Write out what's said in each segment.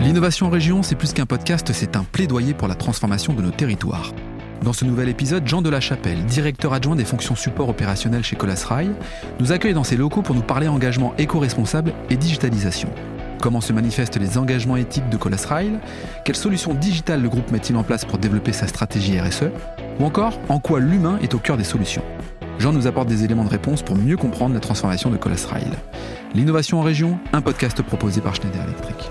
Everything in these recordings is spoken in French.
L'innovation en région, c'est plus qu'un podcast, c'est un plaidoyer pour la transformation de nos territoires. Dans ce nouvel épisode, Jean de la Chapelle, directeur adjoint des fonctions support opérationnel chez Colas Rail, nous accueille dans ses locaux pour nous parler engagement éco-responsable et digitalisation. Comment se manifestent les engagements éthiques de Colas Rail? Quelles solutions digitales le groupe met-il en place pour développer sa stratégie RSE Ou encore, en quoi l'humain est au cœur des solutions? Jean nous apporte des éléments de réponse pour mieux comprendre la transformation de Colas Rail. L'innovation en région, un podcast proposé par Schneider Electric.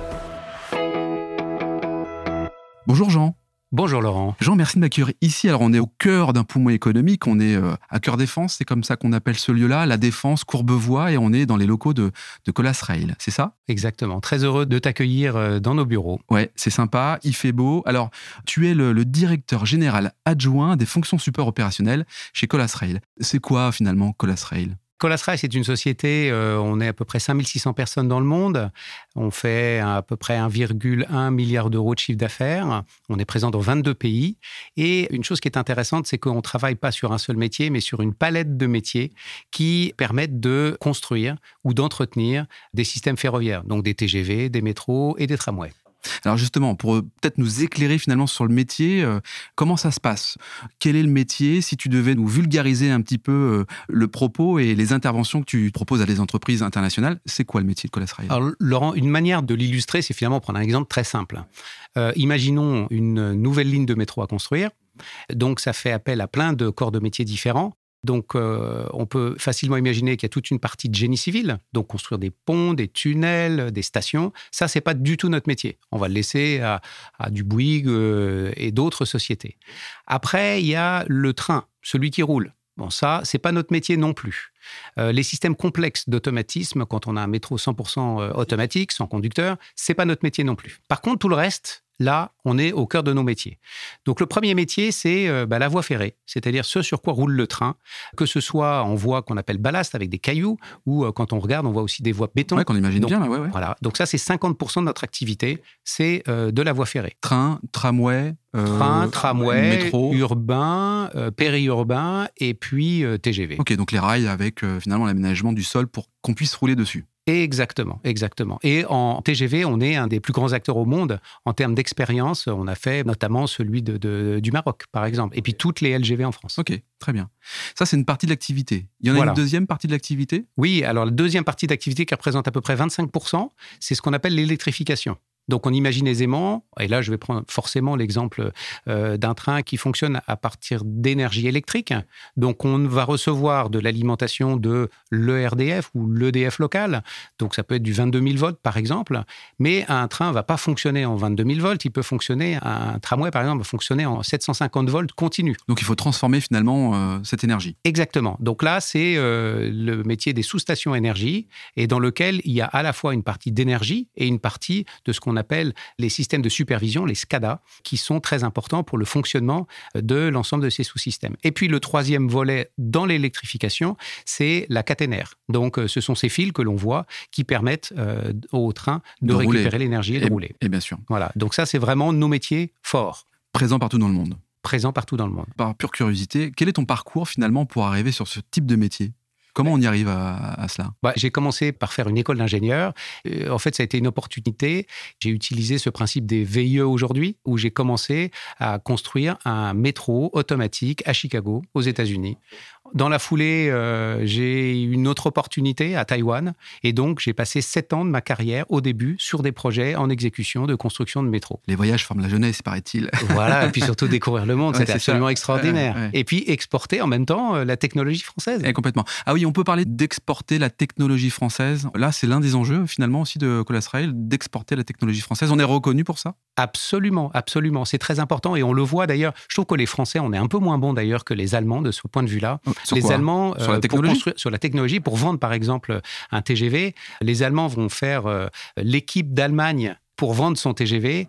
Bonjour Jean. Bonjour Laurent. Jean, merci de m'accueillir ici. Alors on est au cœur d'un poumon économique, on est euh, à Cœur Défense, c'est comme ça qu'on appelle ce lieu-là, la Défense, Courbevoie, et on est dans les locaux de, de Colas Rail, c'est ça? Exactement. Très heureux de t'accueillir euh, dans nos bureaux. Ouais, c'est sympa, il fait beau. Alors, tu es le, le directeur général adjoint des fonctions support opérationnelles chez Colas Rail. C'est quoi finalement Colas Rail? Colas Rail, c'est une société, euh, on est à peu près 5600 personnes dans le monde. On fait à peu près 1,1 milliard d'euros de chiffre d'affaires. On est présent dans 22 pays. Et une chose qui est intéressante, c'est qu'on ne travaille pas sur un seul métier, mais sur une palette de métiers qui permettent de construire ou d'entretenir des systèmes ferroviaires, donc des TGV, des métros et des tramways. Alors justement, pour euh, peut-être nous éclairer finalement sur le métier, euh, comment ça se passe? Quel est le métier? Si tu devais nous vulgariser un petit peu euh, le propos et les interventions que tu proposes à des entreprises internationales, c'est quoi le métier de Colas Rail? Alors Laurent, une manière de l'illustrer, c'est finalement prendre un exemple très simple. Imaginons une nouvelle ligne de métro à construire. Donc ça fait appel à plein de corps de métiers différents. Donc, euh, on peut facilement imaginer qu'il y a toute une partie de génie civil, donc construire des ponts, des tunnels, des stations. Ça, c'est pas du tout notre métier. On va le laisser à, à euh, et d'autres sociétés. Après, il y a le train, celui qui roule. Bon, ça, c'est pas notre métier non plus. Euh, les systèmes complexes d'automatisme, quand on a un métro 100% automatique, sans conducteur, c'est pas notre métier non plus. Par contre, tout le reste, là, on est au cœur de nos métiers. Donc le premier métier, c'est euh, bah, la voie ferrée, c'est-à-dire ce sur quoi roule le train, que ce soit en voie qu'on appelle ballast avec des cailloux, ou euh, quand on regarde, on voit aussi des voies béton. Ouais, qu'on imagine Donc, bien, là, ouais, ouais. Voilà, donc ça c'est 50% de notre activité, c'est euh, de la voie ferrée. Train, tramway, Train, tramway, métro. urbain, périurbain et puis TGV. Ok, donc les rails avec finalement l'aménagement du sol pour qu'on puisse rouler dessus. Exactement, exactement. Et en TGV, on est un des plus grands acteurs au monde en termes d'expérience. On a fait notamment celui de, de- du Maroc, par exemple, et puis toutes les LGV en France. Ok, très bien. Ça, c'est une partie de l'activité. Il y en a une deuxième partie de l'activité? Oui, alors la deuxième partie d'activité qui représente à peu près 25%, c'est ce qu'on appelle l'électrification. Donc on imagine aisément, et là je vais prendre forcément l'exemple euh, d'un train qui fonctionne à partir d'énergie électrique. Donc on va recevoir de l'alimentation de l'ERDF ou l'EDF local. Donc ça peut être du 22 000 volts par exemple. Mais un train va pas fonctionner en 22 000 volts, il peut fonctionner, un tramway par exemple va fonctionner en 750 volts continu. Donc il faut transformer finalement euh, cette énergie. Exactement. Donc là, c'est euh, le métier des sous-stations énergie et dans lequel il y a à la fois une partie d'énergie et une partie de ce qu'on appelle les systèmes de supervision, les SCADA, qui sont très importants pour le fonctionnement de l'ensemble de ces sous-systèmes. Et puis le troisième volet dans l'électrification, c'est la caténaire. Donc euh, ce sont ces fils que l'on voit qui permettent euh, au train de, récupérer l'énergie et de Et- rouler. Et bien sûr, Voilà. Donc ça, c'est vraiment nos métiers forts, présent partout dans le monde. présents partout dans le monde. Par pure curiosité, quel est ton parcours finalement pour arriver sur ce type de métier? Comment on y arrive à, cela? Bah, j'ai commencé par faire une école d'ingénieur. Euh, en fait, ça a été une opportunité. J'ai utilisé ce principe des VIE aujourd'hui, où j'ai commencé à construire un métro automatique à Chicago, aux États-Unis. Dans la foulée, euh, j'ai eu une autre opportunité à Taïwan. Et donc, j'ai passé sept ans de ma carrière au début sur des projets en exécution de construction de métro. Les voyages forment la jeunesse, paraît-il. Voilà, et puis surtout découvrir le monde, Ouais, c'était ça. absolument extraordinaire. Ouais, ouais. Et puis exporter en même temps euh, la technologie française. Complètement. Ah oui, on peut parler d'exporter la technologie française. Là, c'est l'un des enjeux finalement aussi de Colas Rail, d'exporter la technologie française. On est reconnu pour ça? Absolument, absolument. C'est très important et on le voit d'ailleurs. Je trouve que les Français, on est un peu moins bons d'ailleurs que les Allemands de ce point de vue-là. Sur les Allemands, Sur la pour technologie construire- sur la technologie, pour vendre par exemple un TGV, les Allemands vont faire euh, l'équipe d'Allemagne pour vendre son TGV.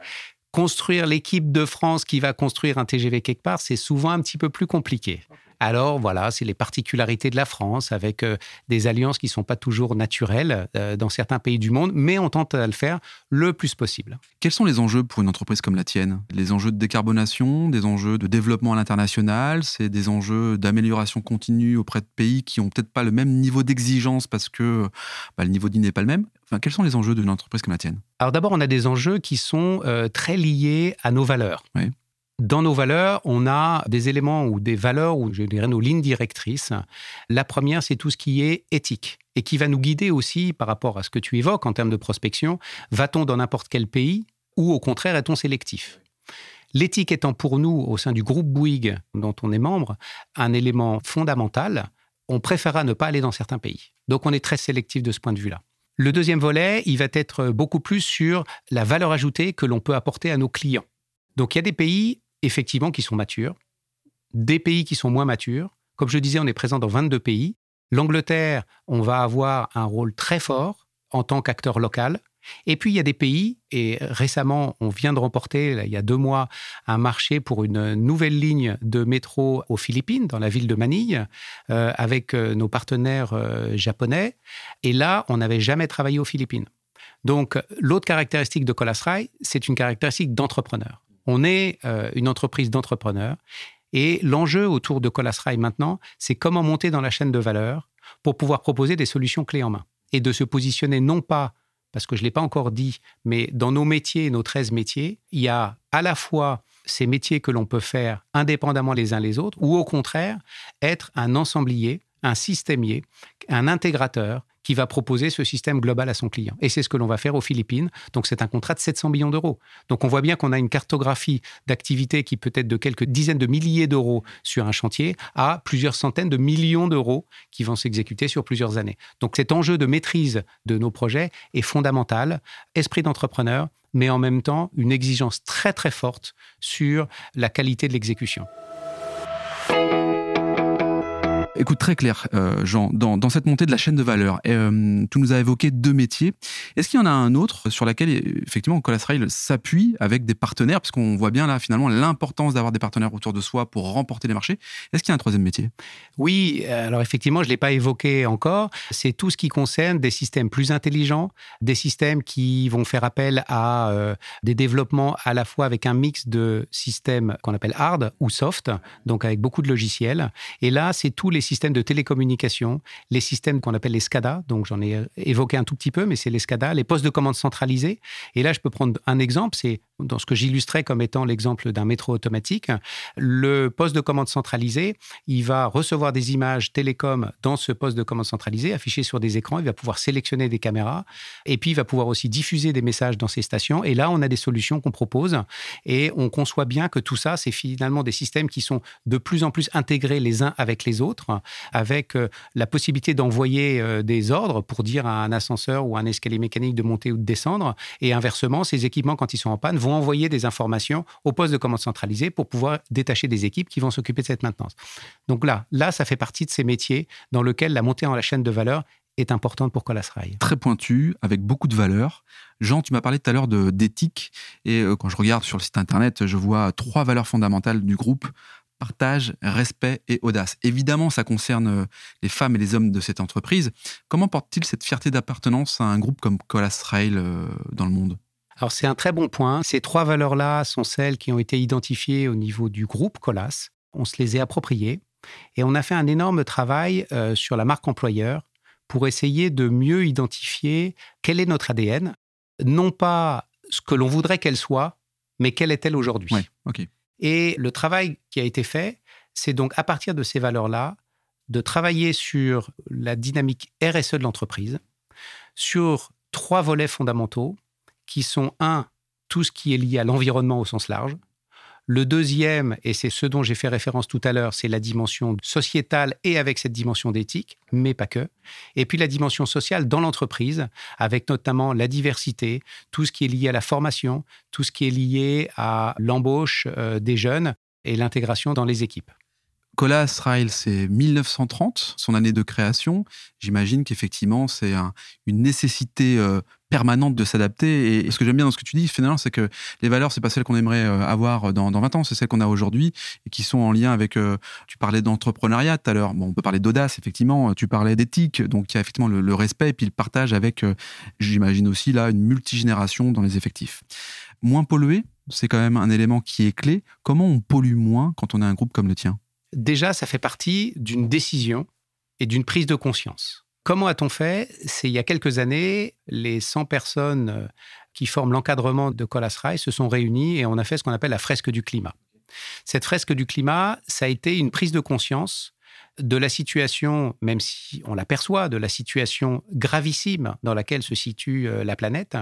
Construire l'équipe de France qui va construire un TGV quelque part, c'est souvent un petit peu plus compliqué. Alors voilà, c'est les particularités de la France avec euh, des alliances qui ne sont pas toujours naturelles euh, dans certains pays du monde, mais on tente à le faire le plus possible. Quels sont les enjeux pour une entreprise comme la tienne? Les enjeux de décarbonation, des enjeux de développement à l'international, c'est des enjeux d'amélioration continue auprès de pays qui ont peut-être pas le même niveau d'exigence parce que bah, le niveau de n'est pas le même. Enfin, quels sont les enjeux d'une entreprise comme la tienne? Alors d'abord, on a des enjeux qui sont euh, très liés à nos valeurs. Oui. Dans nos valeurs, on a des éléments ou des valeurs, ou je dirais nos lignes directrices. La première, c'est tout ce qui est éthique et qui va nous guider aussi par rapport à ce que tu évoques en termes de prospection. Va-t-on dans n'importe quel pays ou au contraire est-on sélectif? L'éthique étant pour nous, au sein du groupe Bouygues dont on est membre, un élément fondamental, on préférera ne pas aller dans certains pays. Donc on est très sélectif de ce point de vue-là. Le deuxième volet, il va être beaucoup plus sur la valeur ajoutée que l'on peut apporter à nos clients. Donc il y a des pays effectivement qui sont matures, des pays qui sont moins matures. Comme je disais, on est présent dans 22 pays. L'Angleterre, on va avoir un rôle très fort en tant qu'acteur local. Et puis, il y a des pays, et récemment, on vient de remporter, il y a deux mois, un marché pour une nouvelle ligne de métro aux Philippines, dans la ville de Manille, euh, avec euh, nos partenaires euh, japonais. Et là, on n'avait jamais travaillé aux Philippines. Donc, l'autre caractéristique de Colasrail, c'est une caractéristique d'entrepreneur. On est euh, une entreprise d'entrepreneurs. Et l'enjeu autour de Colasrail maintenant, c'est comment monter dans la chaîne de valeur pour pouvoir proposer des solutions clés en main. Et de se positionner non pas, parce que je ne l'ai pas encore dit, mais dans nos métiers, nos 13 métiers, il y a à la fois ces métiers que l'on peut faire indépendamment les uns les autres, ou au contraire, être un ensemblier, un systémier, un intégrateur qui va proposer ce système global à son client. Et c'est ce que l'on va faire aux Philippines. Donc c'est un contrat de 700 millions d'euros. Donc on voit bien qu'on a une cartographie d'activités qui peut être de quelques dizaines de milliers d'euros sur un chantier à plusieurs centaines de millions d'euros qui vont s'exécuter sur plusieurs années. Donc cet enjeu de maîtrise de nos projets est fondamental. Esprit d'entrepreneur, mais en même temps une exigence très très forte sur la qualité de l'exécution. Écoute, très clair, euh, Jean, dans, cette montée de la chaîne de valeur, euh, tu nous as évoqué deux métiers. Est-ce qu'il y en a un autre sur lequel, effectivement, Colas Rail s'appuie avec des partenaires? Parce qu'on voit bien là, finalement, l'importance d'avoir des partenaires autour de soi pour remporter les marchés. Est-ce qu'il y a un troisième métier? Oui, alors effectivement, je ne l'ai pas évoqué encore. C'est tout ce qui concerne des systèmes plus intelligents, des systèmes qui vont faire appel à euh, des développements à la fois avec un mix de systèmes qu'on appelle hard ou soft, donc avec beaucoup de logiciels. Et là, c'est tous les systèmes de télécommunication, les systèmes qu'on appelle les SCADA, donc j'en ai évoqué un tout petit peu, mais c'est les SCADA, les postes de commande centralisés. Et là, je peux prendre un exemple, c'est dans ce que j'illustrais comme étant l'exemple d'un métro automatique. Le poste de commande centralisé, il va recevoir des images télécom dans ce poste de commande centralisé, affichées sur des écrans, il va pouvoir sélectionner des caméras, et puis il va pouvoir aussi diffuser des messages dans ces stations. Et là, on a des solutions qu'on propose, et on conçoit bien que tout ça, c'est finalement des systèmes qui sont de plus en plus intégrés les uns avec les autres, avec euh, la possibilité d'envoyer euh, des ordres pour dire à un ascenseur ou un escalier mécanique de monter ou de descendre. Et inversement, ces équipements, quand ils sont en panne, vont envoyer des informations au poste de commande centralisé pour pouvoir détacher des équipes qui vont s'occuper de cette maintenance. Donc là, là, ça fait partie de ces métiers dans lesquels la montée en la chaîne de valeur est importante pour Colasrail. Très pointu, avec beaucoup de valeurs. Jean, tu m'as parlé tout à l'heure d'éthique, et euh, quand je regarde sur le site internet, je vois trois valeurs fondamentales du groupe partage, respect et audace. Évidemment, ça concerne euh, les femmes et les hommes de cette entreprise. Comment porte-t-il cette fierté d'appartenance à un groupe comme Colas Rail euh, dans le monde? Alors c'est un très bon point. Ces trois valeurs-là sont celles qui ont été identifiées au niveau du groupe Colas. On se les est appropriées et on a fait un énorme travail euh, sur la marque employeur pour essayer de mieux identifier quel est notre ADN, non pas ce que l'on voudrait qu'elle soit, mais quelle est-elle aujourd'hui. Oui, ok. Et le travail qui a été fait, c'est donc à partir de ces valeurs-là, de travailler sur la dynamique RSE de l'entreprise, sur trois volets fondamentaux, qui sont, un, tout ce qui est lié à l'environnement au sens large, le deuxième, et c'est ce dont j'ai fait référence tout à l'heure, c'est la dimension sociétale et avec cette dimension d'éthique, mais pas que. Et puis la dimension sociale dans l'entreprise, avec notamment la diversité, tout ce qui est lié à la formation, tout ce qui est lié à l'embauche euh, des jeunes et l'intégration dans les équipes. Colas Rail, c'est 1930, son année de création. J'imagine qu'effectivement, c'est une nécessité euh, permanente de s'adapter. Et, ce que j'aime bien dans ce que tu dis, finalement, c'est que les valeurs, c'est pas celles qu'on aimerait euh, avoir dans, dans 20 ans, c'est celles qu'on a aujourd'hui et qui sont en lien avec. Euh, tu parlais d'entrepreneuriat tout à l'heure. Bon, on peut parler d'audace, effectivement. Tu parlais d'éthique. Donc, il y a effectivement le, respect et puis le partage avec, j'imagine aussi, là, une multigénération dans les effectifs. Moins pollué, c'est quand même un élément qui est clé. Comment on pollue moins quand on a un groupe comme le tien? Déjà, ça fait partie d'une décision et d'une prise de conscience. Comment a-t-on fait? C'est il y a quelques années, les 100 personnes euh, qui forment l'encadrement de Colas se sont réunies et on a fait ce qu'on appelle la fresque du climat. Cette fresque du climat, ça a été une prise de conscience de la situation, même si on l'aperçoit, de la situation gravissime dans laquelle se situe euh, la planète,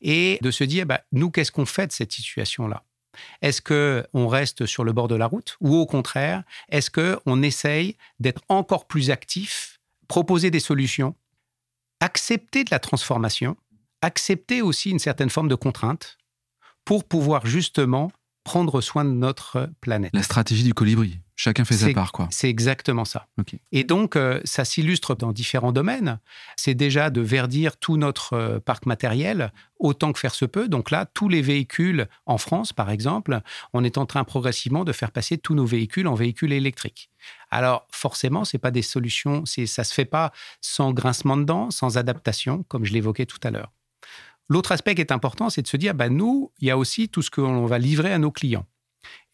et de se dire, bah, nous, qu'est-ce qu'on fait de cette situation-là? Est-ce qu'on reste sur le bord de la route ou au contraire, est-ce qu'on essaye d'être encore plus actif, proposer des solutions, accepter de la transformation, accepter aussi une certaine forme de contrainte pour pouvoir justement prendre soin de notre planète La stratégie du colibri. Chacun fait sa part, quoi. C'est exactement ça. Et donc, euh, ça s'illustre dans différents domaines. C'est déjà de verdir tout notre euh, parc matériel autant que faire se peut. Donc là, tous les véhicules en France, par exemple, on est en train progressivement de faire passer tous nos véhicules en véhicules électriques. Alors, forcément, c'est pas des solutions, ça se fait pas sans grincement de dents, sans adaptation, comme je l'évoquais tout à l'heure. L'autre aspect qui est important, c'est de se dire, bah, nous, il y a aussi tout ce qu'on va livrer à nos clients.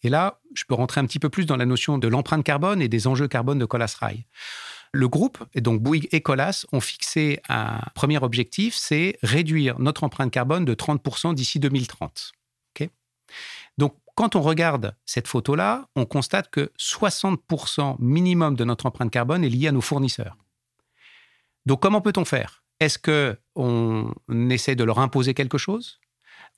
Et là, je peux rentrer un petit peu plus dans la notion de l'empreinte carbone et des enjeux carbone de Colas Rail. Le groupe, et donc Bouygues et Colas, ont fixé un premier objectif, c'est réduire notre empreinte carbone de 30% d'ici 2030. donc, quand on regarde cette photo-là, on constate que 60% minimum de notre empreinte carbone est lié à nos fournisseurs. Donc, comment peut-on faire? Est-ce qu'on essaie de leur imposer quelque chose?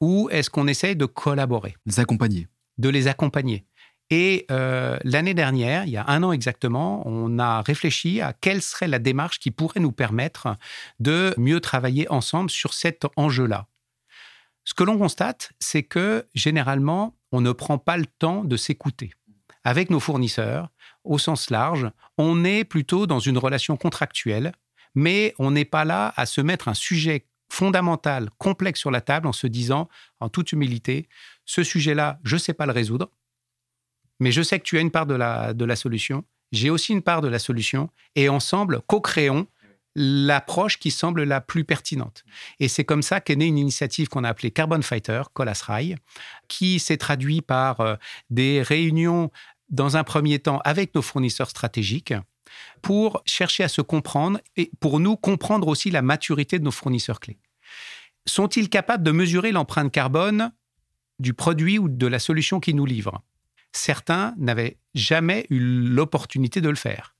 Ou est-ce qu'on essaie de collaborer? Les accompagner de les accompagner. Et euh, l'année dernière, il y a un an exactement, on a réfléchi à quelle serait la démarche qui pourrait nous permettre de mieux travailler ensemble sur cet enjeu-là. Ce que l'on constate, c'est que généralement, on ne prend pas le temps de s'écouter. Avec nos fournisseurs, au sens large, on est plutôt dans une relation contractuelle, mais on n'est pas là à se mettre un sujet fondamental, complexe sur la table en se disant, en toute humilité, ce sujet-là, je ne sais pas le résoudre, mais je sais que tu as une part de la, solution, j'ai aussi une part de la solution, et ensemble, co-créons l'approche qui semble la plus pertinente. Et c'est comme ça qu'est née une initiative qu'on a appelée Carbon Fighter, Colas Rail, qui s'est traduit par euh, des réunions dans un premier temps avec nos fournisseurs stratégiques pour chercher à se comprendre et pour nous comprendre aussi la maturité de nos fournisseurs clés. Sont-ils capables de mesurer l'empreinte carbone du produit ou de la solution qu'ils nous livrent. Certains n'avaient jamais eu l'opportunité de le faire.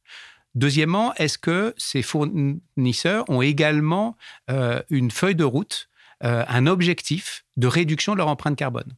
Deuxièmement, est-ce que ces fournisseurs ont également euh, une feuille de route, euh, un objectif de réduction de leur empreinte carbone?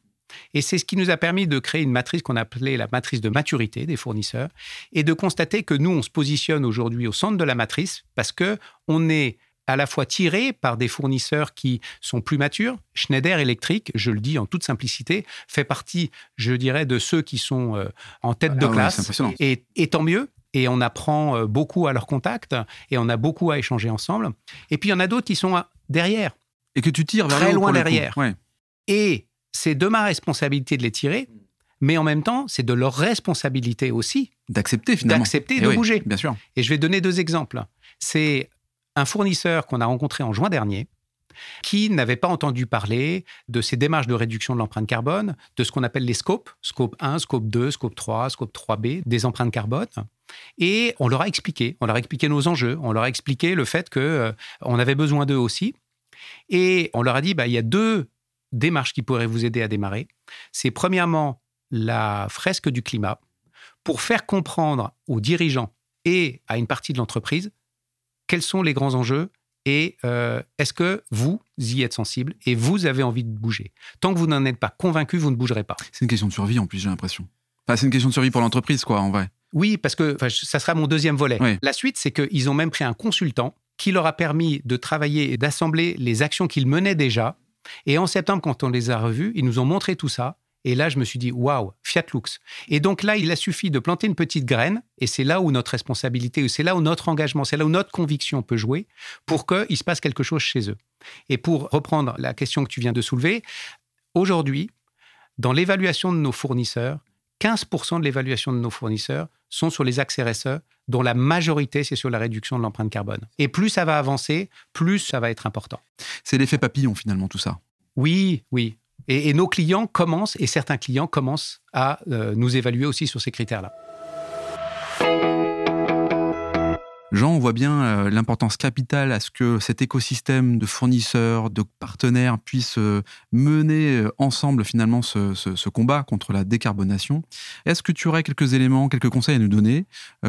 Et c'est ce qui nous a permis de créer une matrice qu'on appelait la matrice de maturité des fournisseurs et de constater que nous, on se positionne aujourd'hui au centre de la matrice parce que on est à la fois tiré par des fournisseurs qui sont plus matures. Schneider Electric, je le dis en toute simplicité, fait partie, je dirais, de ceux qui sont euh, en tête de ah classe. et, tant mieux. Et on apprend euh, beaucoup à leur contact et on a beaucoup à échanger ensemble. Et puis il y en a d'autres qui sont euh, derrière. Et que tu tires vers très loin derrière. Et c'est de ma responsabilité de les tirer, mais en même temps, c'est de leur responsabilité aussi d'accepter finalement, d'accepter de bouger. Bien sûr. Et je vais donner deux exemples. C'est un fournisseur qu'on a rencontré en juin dernier qui n'avait pas entendu parler de ces démarches de réduction de l'empreinte carbone, de ce qu'on appelle les scopes, scope 1, scope 2, scope 3, scope 3B, des empreintes carbone. Et on leur a expliqué, on leur a expliqué nos enjeux, on leur a expliqué le fait qu'on euh, avait besoin d'eux aussi. Et on leur a dit, bah, il y a deux démarches qui pourraient vous aider à démarrer. C'est premièrement la fresque du climat pour faire comprendre aux dirigeants et à une partie de l'entreprise quels sont les grands enjeux et euh, est-ce que vous y êtes sensible et vous avez envie de bouger? Tant que vous n'en êtes pas convaincu, vous ne bougerez pas. C'est une question de survie en plus, j'ai l'impression. c'est une question de survie pour l'entreprise, quoi, en vrai. Oui, parce que ça sera mon deuxième volet. La suite, c'est qu'ils ont même pris un consultant qui leur a permis de travailler et d'assembler les actions qu'ils menaient déjà. Et en septembre, quand on les a revus, ils nous ont montré tout ça. Et là, je me suis dit, waouh, Fiat Lux. Et donc là, il a suffi de planter une petite graine, et c'est là où notre responsabilité, c'est là où notre engagement, c'est là où notre conviction peut jouer pour qu'il se passe quelque chose chez eux. Et pour reprendre la question que tu viens de soulever, aujourd'hui, dans l'évaluation de nos fournisseurs, 15% de l'évaluation de nos fournisseurs sont sur les axes RSE, dont la majorité, c'est sur la réduction de l'empreinte carbone. Et plus ça va avancer, plus ça va être important. C'est l'effet papillon, finalement, tout ça. Oui, oui. Et, nos clients commencent, et certains clients commencent à euh, nous évaluer aussi sur ces critères-là. Jean, on voit bien euh, l'importance capitale à ce que cet écosystème de fournisseurs, de partenaires puisse euh, mener ensemble finalement ce, combat contre la décarbonation. Est-ce que tu aurais quelques éléments, quelques conseils à nous donner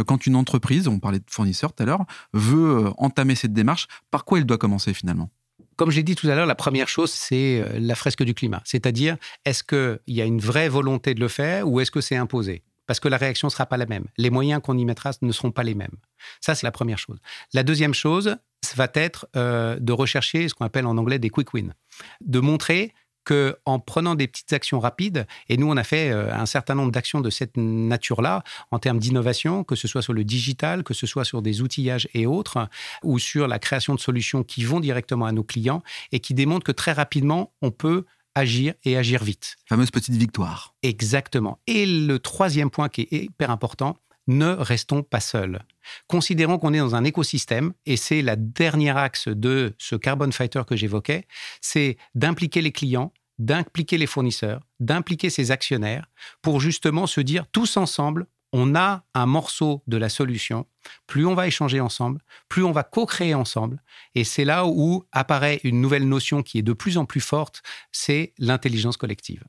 quand une entreprise, on parlait de fournisseurs tout à l'heure, veut entamer cette démarche? Par quoi il doit commencer finalement? Comme j'ai dit tout à l'heure, la première chose, c'est la fresque du climat. C'est-à-dire, est-ce qu'il y a une vraie volonté de le faire ou est-ce que c'est imposé? Parce que la réaction ne sera pas la même. Les moyens qu'on y mettra ne seront pas les mêmes. Ça, c'est la première chose. La deuxième chose, ça va être euh, de rechercher ce qu'on appelle en anglais des quick wins, de montrer que en prenant des petites actions rapides, et nous on a fait euh, un certain nombre d'actions de cette nature-là en termes d'innovation, que ce soit sur le digital, que ce soit sur des outillages et autres, ou sur la création de solutions qui vont directement à nos clients et qui démontrent que très rapidement on peut agir et agir vite. Fameuse petite victoire. Exactement. Et le troisième point qui est hyper important, ne restons pas seuls. Considérons qu'on est dans un écosystème, et c'est la dernière axe de ce Carbon Fighter que j'évoquais, c'est d'impliquer les clients, d'impliquer les fournisseurs, d'impliquer ses actionnaires, pour justement se dire tous ensemble, on a un morceau de la solution, plus on va échanger ensemble, plus on va co-créer ensemble. Et c'est là où apparaît une nouvelle notion qui est de plus en plus forte, c'est l'intelligence collective.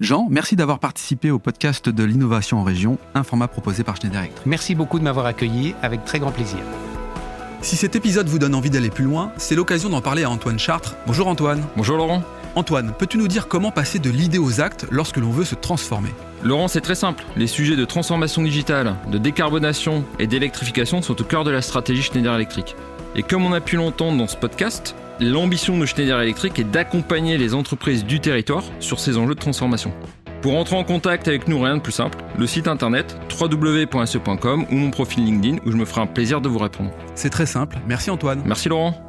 Jean, merci d'avoir participé au podcast de l'innovation en région, un format proposé par Schneider Electric. Merci beaucoup de m'avoir accueilli, avec très grand plaisir. Si cet épisode vous donne envie d'aller plus loin, c'est l'occasion d'en parler à Antoine Chartres. Bonjour Antoine. Bonjour Laurent. Antoine, peux-tu nous dire comment passer de l'idée aux actes lorsque l'on veut se transformer? Laurent, c'est très simple. Les sujets de transformation digitale, de décarbonation et d'électrification sont au cœur de la stratégie Schneider Electric. Et comme on a pu l'entendre dans ce podcast, l'ambition de Schneider Electric est d'accompagner les entreprises du territoire sur ces enjeux de transformation. Pour entrer en contact avec nous, rien de plus simple, le site internet www.se.com ou mon profil LinkedIn où je me ferai un plaisir de vous répondre. C'est très simple. Merci Antoine. Merci Laurent.